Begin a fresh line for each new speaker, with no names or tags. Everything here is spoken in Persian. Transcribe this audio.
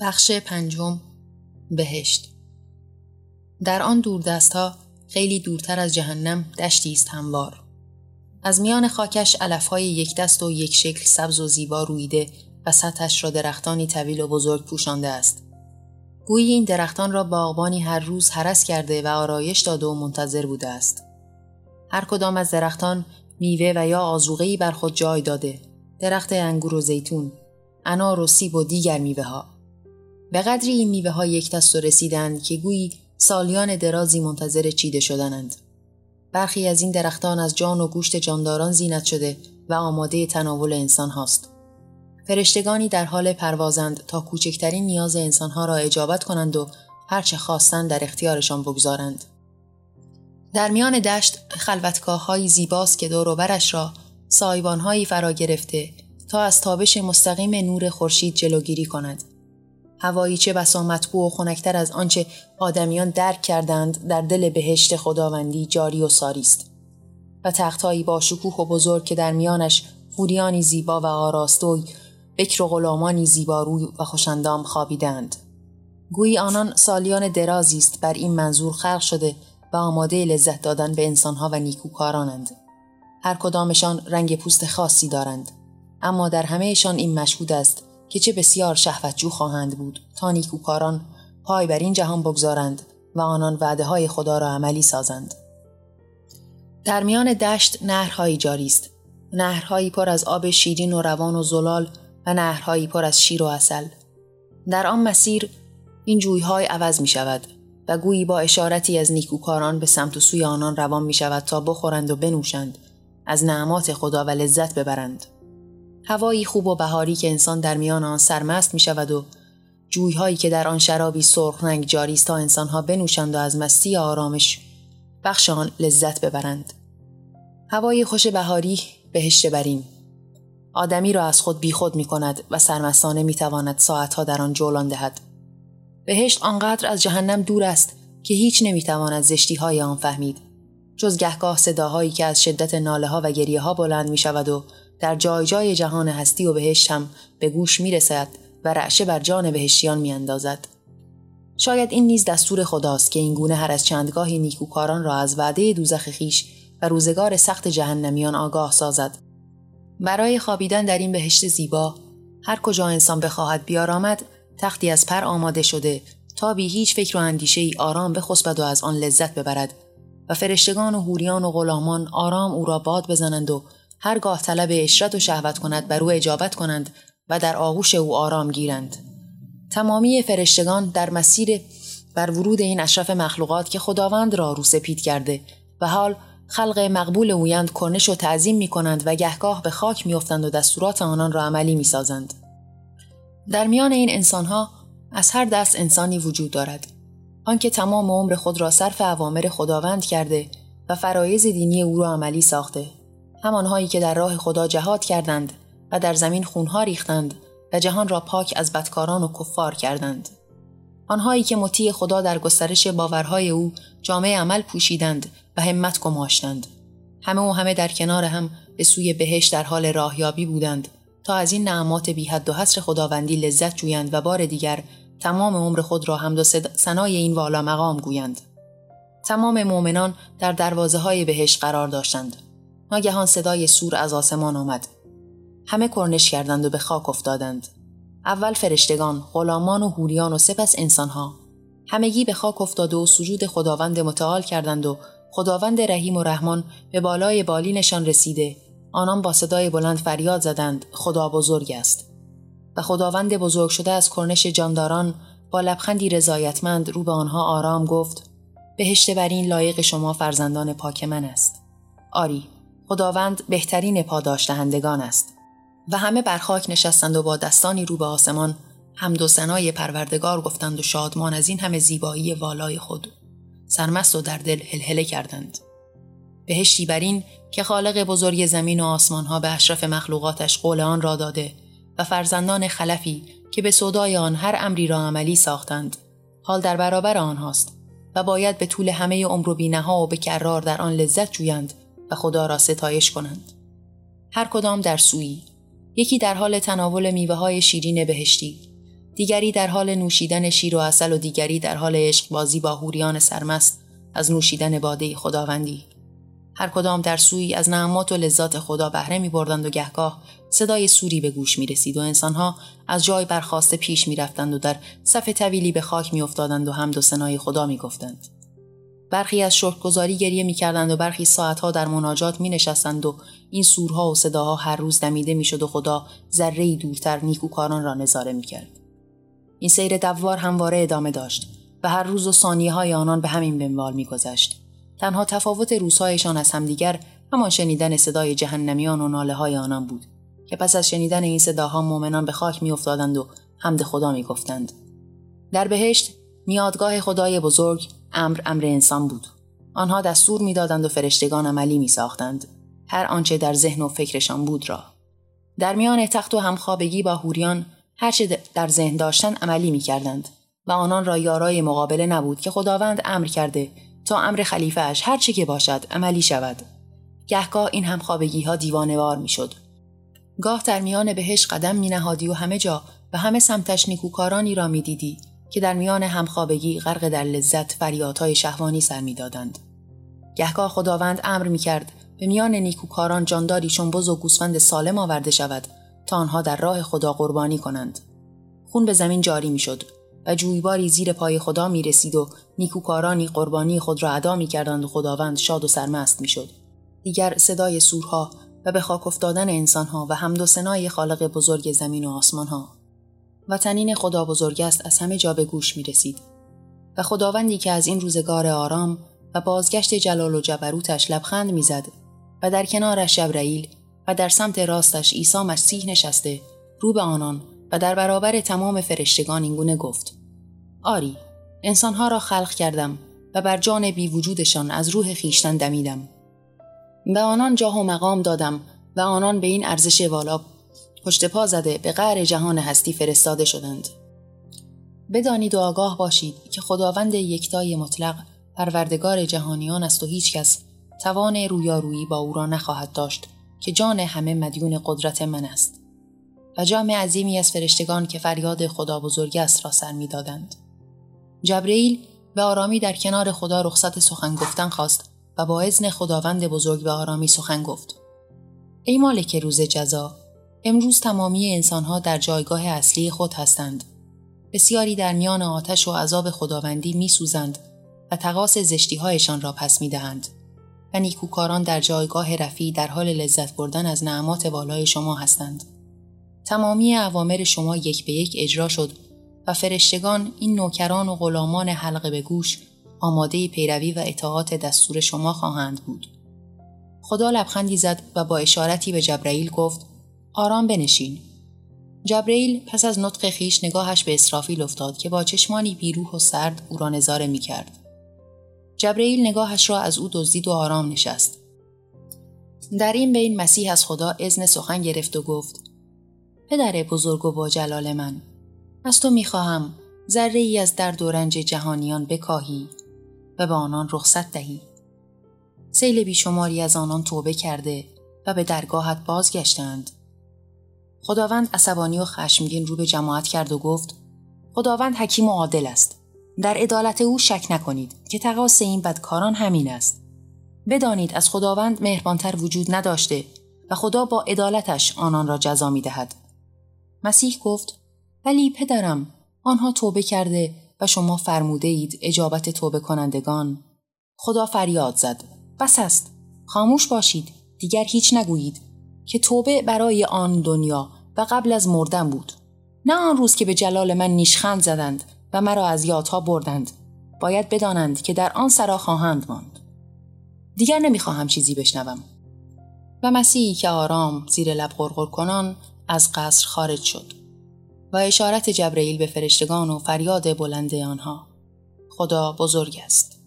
بخش پنجم بهشت. در آن ها خیلی دورتر از جهنم دشتی است هموار. از میان خاکش علفهای یک دست و یک شکل سبز و زیبا رویده و سطحش را درختانی طویل و بزرگ پوشانده است. گویی این درختان را باغبانی هر روز حرس کرده و آرایش داده و منتظر بوده است. هر کدام از درختان میوه و یا آزوغهی بر خود جای داده درخت انگور و زیتون انار و سیب و دیگر میوه ها به قدری این میوه ها یک دست رسیدند که گویی سالیان درازی منتظر چیده شدنند. برخی از این درختان از جان و گوشت جانداران زینت شده و آماده تناول انسان هاست. فرشتگانی در حال پروازند تا کوچکترین نیاز انسانها را اجابت کنند و هرچه خواستند در اختیارشان بگذارند. در میان دشت خلوتگاه زیباست که دور برش را سایبانهایی فرا گرفته تا از تابش مستقیم نور خورشید جلوگیری کند. هوایی چه بسا مطبوع و خنکتر از آنچه آدمیان درک کردند در دل بهشت خداوندی جاری و ساری است. و تختهایی با شکوه و بزرگ که در میانش فوریانی زیبا و آراستوی بکر و غلامانی زیباروی و خوشندام خوابیدند. گویی آنان سالیان درازی است بر این منظور خلق شده و آماده لذت دادن به انسانها و نیکوکارانند. هر کدامشان رنگ پوست خاصی دارند. اما در همهشان این مشهود است که چه بسیار شهوتجو خواهند بود تا نیکوکاران پای بر این جهان بگذارند و آنان وعده های خدا را عملی سازند. در میان دشت نهرهایی جاری است. نهرهایی پر از آب شیرین و روان و زلال و نهرهایی پر از شیر و اصل. در آن مسیر این جویهای عوض می شود و گویی با اشارتی از نیکوکاران به سمت و سوی آنان روان می شود تا بخورند و بنوشند از نعمات خدا و لذت ببرند. هوایی خوب و بهاری که انسان در میان آن سرمست می شود و جویهایی که در آن شرابی سرخ رنگ جاری است تا انسانها بنوشند و از مستی آرامش بخش آن لذت ببرند. هوای خوش بهاری بهشت برین. آدمی را از خود بیخود می کند و سرمستانه می تواند ساعتها در آن جولان دهد. بهشت آنقدر از جهنم دور است که هیچ نمی تواند زشتی های آن فهمید. جز گهگاه صداهایی که از شدت ناله ها و گریه ها بلند می شود و در جای جای جهان هستی و بهشت هم به گوش می رسد و رعشه بر جان بهشتیان می اندازد. شاید این نیز دستور خداست که این گونه هر از چندگاهی نیکوکاران را از وعده دوزخ خیش و روزگار سخت جهنمیان آگاه سازد. برای خوابیدن در این بهشت زیبا هر کجا انسان بخواهد بیارامد تختی از پر آماده شده تا بی هیچ فکر و اندیشه ای آرام بخسبد و از آن لذت ببرد و فرشتگان و هوریان و غلامان آرام او را باد بزنند و هرگاه طلب اشرت و شهوت کند بر او اجابت کنند و در آغوش او آرام گیرند. تمامی فرشتگان در مسیر بر ورود این اشرف مخلوقات که خداوند را رو سپید کرده و حال خلق مقبول اویند کنش و تعظیم می کنند و گهگاه به خاک میافتند و دستورات آنان را عملی می سازند. در میان این انسانها از هر دست انسانی وجود دارد. آنکه تمام عمر خود را صرف اوامر خداوند کرده و فرایز دینی او را عملی ساخته. همانهایی که در راه خدا جهاد کردند و در زمین خونها ریختند و جهان را پاک از بدکاران و کفار کردند. آنهایی که مطیع خدا در گسترش باورهای او جامعه عمل پوشیدند و همت گماشتند. همه و همه در کنار هم به سوی بهش در حال راهیابی بودند تا از این نعمات بی حد و حصر خداوندی لذت جویند و بار دیگر تمام عمر خود را حمد و سنای این والا مقام گویند. تمام مؤمنان در دروازه های بهش قرار داشتند. ناگهان صدای سور از آسمان آمد. همه کرنش کردند و به خاک افتادند. اول فرشتگان، غلامان و هوریان و سپس انسانها. همگی به خاک افتاده و سجود خداوند متعال کردند و خداوند رحیم و رحمان به بالای بالینشان رسیده آنان با صدای بلند فریاد زدند خدا بزرگ است و خداوند بزرگ شده از کرنش جانداران با لبخندی رضایتمند رو به آنها آرام گفت بهشت بر این لایق شما فرزندان پاک من است آری خداوند بهترین پاداش دهندگان است و همه بر خاک نشستند و با دستانی رو به آسمان حمد و ثنای پروردگار گفتند و شادمان از این همه زیبایی والای خود سرمست و در دل هلهله کردند. بهشتی بر این که خالق بزرگ زمین و آسمانها به اشرف مخلوقاتش قول آن را داده و فرزندان خلفی که به صدای آن هر امری را عملی ساختند حال در برابر آنهاست و باید به طول همه عمر و بینها و به کرار در آن لذت جویند و خدا را ستایش کنند. هر کدام در سوی یکی در حال تناول میوه های شیرین بهشتی دیگری در حال نوشیدن شیر و اصل و دیگری در حال عشق بازی با هوریان سرمست از نوشیدن باده خداوندی هر کدام در سوی از نعمات و لذات خدا بهره می بردند و گهگاه صدای سوری به گوش می رسید و انسانها از جای برخواسته پیش می رفتند و در صف طویلی به خاک می افتادند و حمد و سنای خدا می گفتند. برخی از شکرگزاری گریه می کردند و برخی ساعتها در مناجات می نشستند و این سورها و صداها هر روز دمیده می شد و خدا ذره دورتر نیکوکاران را نظاره می کرد. این سیر دوار همواره ادامه داشت و هر روز و ثانیه های آنان به همین بنوال می گذشت. تنها تفاوت روزهایشان از همدیگر همان شنیدن صدای جهنمیان و ناله های آنان بود که پس از شنیدن این صداها مؤمنان به خاک میافتادند و حمد خدا می‌گفتند در بهشت میادگاه خدای بزرگ امر امر انسان بود آنها دستور می‌دادند و فرشتگان عملی می ساختند. هر آنچه در ذهن و فکرشان بود را. در میان تخت و همخوابگی با هوریان هرچه در ذهن داشتن عملی می کردند و آنان را یارای مقابله نبود که خداوند امر کرده تا امر خلیفه اش هر چه که باشد عملی شود. گهگاه این همخوابگی ها دیوانوار می شد. گاه در میان بهش قدم می نهادی و همه جا و همه سمتش نیکوکارانی را می دیدی که در میان همخوابگی غرق در لذت فریادهای شهوانی سر می‌دادند. گهگاه خداوند امر می کرد به میان نیکوکاران جانداری بز و گوسفند سالم آورده شود تا آنها در راه خدا قربانی کنند. خون به زمین جاری می شد و جویباری زیر پای خدا می رسید و نیکوکارانی قربانی خود را ادا می کردند و خداوند شاد و سرمست می شد. دیگر صدای سورها و به خاک افتادن انسانها و حمد و سنای خالق بزرگ زمین و آسمانها و تنین خدا بزرگ است از همه جا به گوش می رسید. و خداوندی که از این روزگار آرام و بازگشت جلال و جبروتش لبخند می‌زد و در کنارش جبرئیل و در سمت راستش عیسی مسیح نشسته رو به آنان و در برابر تمام فرشتگان اینگونه گفت آری انسانها را خلق کردم و بر جان بی وجودشان از روح خیشتن دمیدم به آنان جاه و مقام دادم و آنان به این ارزش والا پشت پا زده به قعر جهان هستی فرستاده شدند بدانید و آگاه باشید که خداوند یکتای مطلق پروردگار جهانیان است و هیچکس توان رویارویی با او را نخواهد داشت که جان همه مدیون قدرت من است و جامع عظیمی از فرشتگان که فریاد خدا بزرگ است را سر می‌دادند. جبرئیل به آرامی در کنار خدا رخصت سخن گفتن خواست و با اذن خداوند بزرگ به آرامی سخن گفت. ای مالک روز جزا، امروز تمامی انسانها در جایگاه اصلی خود هستند. بسیاری در میان آتش و عذاب خداوندی می سوزند و تقاس زشتیهایشان را پس می دهند. و نیکوکاران در جایگاه رفی در حال لذت بردن از نعمات والای شما هستند. تمامی اوامر شما یک به یک اجرا شد و فرشتگان این نوکران و غلامان حلقه به گوش آماده پیروی و اطاعات دستور شما خواهند بود. خدا لبخندی زد و با اشارتی به جبرئیل گفت آرام بنشین. جبرئیل پس از نطق خیش نگاهش به اسرافیل افتاد که با چشمانی بیروح و سرد او را نظاره می کرد. جبرئیل نگاهش را از او دزدید و آرام نشست. در این بین مسیح از خدا اذن سخن گرفت و گفت پدر بزرگ و با جلال من از تو می‌خواهم ذره ای از درد و رنج جهانیان بکاهی و به آنان رخصت دهی سیل بیشماری از آنان توبه کرده و به درگاهت بازگشتند خداوند عصبانی و خشمگین رو به جماعت کرد و گفت خداوند حکیم و عادل است. در عدالت او شک نکنید که تقاس این بدکاران همین است. بدانید از خداوند مهربانتر وجود نداشته و خدا با عدالتش آنان را جزا می دهد. مسیح گفت ولی پدرم آنها توبه کرده و شما فرموده اید اجابت توبه کنندگان. خدا فریاد زد بس است. خاموش باشید. دیگر هیچ نگویید که توبه برای آن دنیا و قبل از مردن بود. نه آن روز که به جلال من نیشخند زدند و مرا از یادها بردند. باید بدانند که در آن سرا خواهند ماند. دیگر نمی‌خواهم چیزی بشنوم. و مسیحی که آرام زیر لب غرغر کنان از قصر خارج شد و اشارت جبرئیل به فرشتگان و فریاد بلند آنها. خدا بزرگ است.